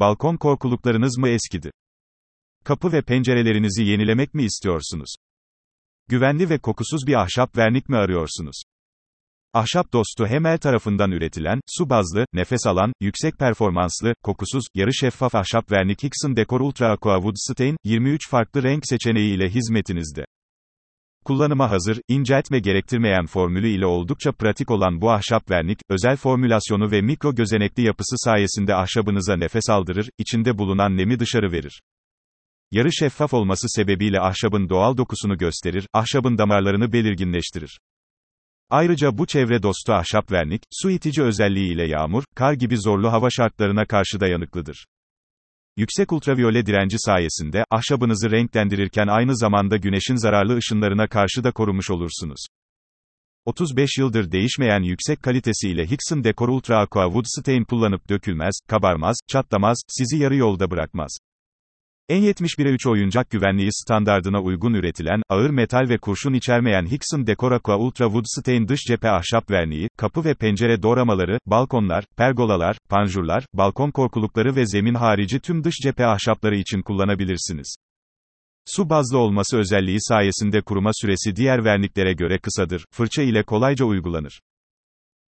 balkon korkuluklarınız mı eskidi? Kapı ve pencerelerinizi yenilemek mi istiyorsunuz? Güvenli ve kokusuz bir ahşap vernik mi arıyorsunuz? Ahşap dostu Hemel tarafından üretilen, su bazlı, nefes alan, yüksek performanslı, kokusuz, yarı şeffaf ahşap vernik Hixon Decor Ultra Aqua Wood Stain, 23 farklı renk seçeneği ile hizmetinizde. Kullanıma hazır, inceltme gerektirmeyen formülü ile oldukça pratik olan bu ahşap vernik, özel formülasyonu ve mikro gözenekli yapısı sayesinde ahşabınıza nefes aldırır, içinde bulunan nemi dışarı verir. Yarı şeffaf olması sebebiyle ahşabın doğal dokusunu gösterir, ahşabın damarlarını belirginleştirir. Ayrıca bu çevre dostu ahşap vernik, su itici özelliği ile yağmur, kar gibi zorlu hava şartlarına karşı dayanıklıdır. Yüksek ultraviyole direnci sayesinde, ahşabınızı renklendirirken aynı zamanda güneşin zararlı ışınlarına karşı da korumuş olursunuz. 35 yıldır değişmeyen yüksek kalitesiyle Hixon Decor Ultra Aqua Wood Stain kullanıp dökülmez, kabarmaz, çatlamaz, sizi yarı yolda bırakmaz. N71'e 3 oyuncak güvenliği standardına uygun üretilen, ağır metal ve kurşun içermeyen Hixon Decor Aqua Ultra Wood Stain dış cephe ahşap verniği, kapı ve pencere doğramaları, balkonlar, pergolalar, panjurlar, balkon korkulukları ve zemin harici tüm dış cephe ahşapları için kullanabilirsiniz. Su bazlı olması özelliği sayesinde kuruma süresi diğer verniklere göre kısadır, fırça ile kolayca uygulanır.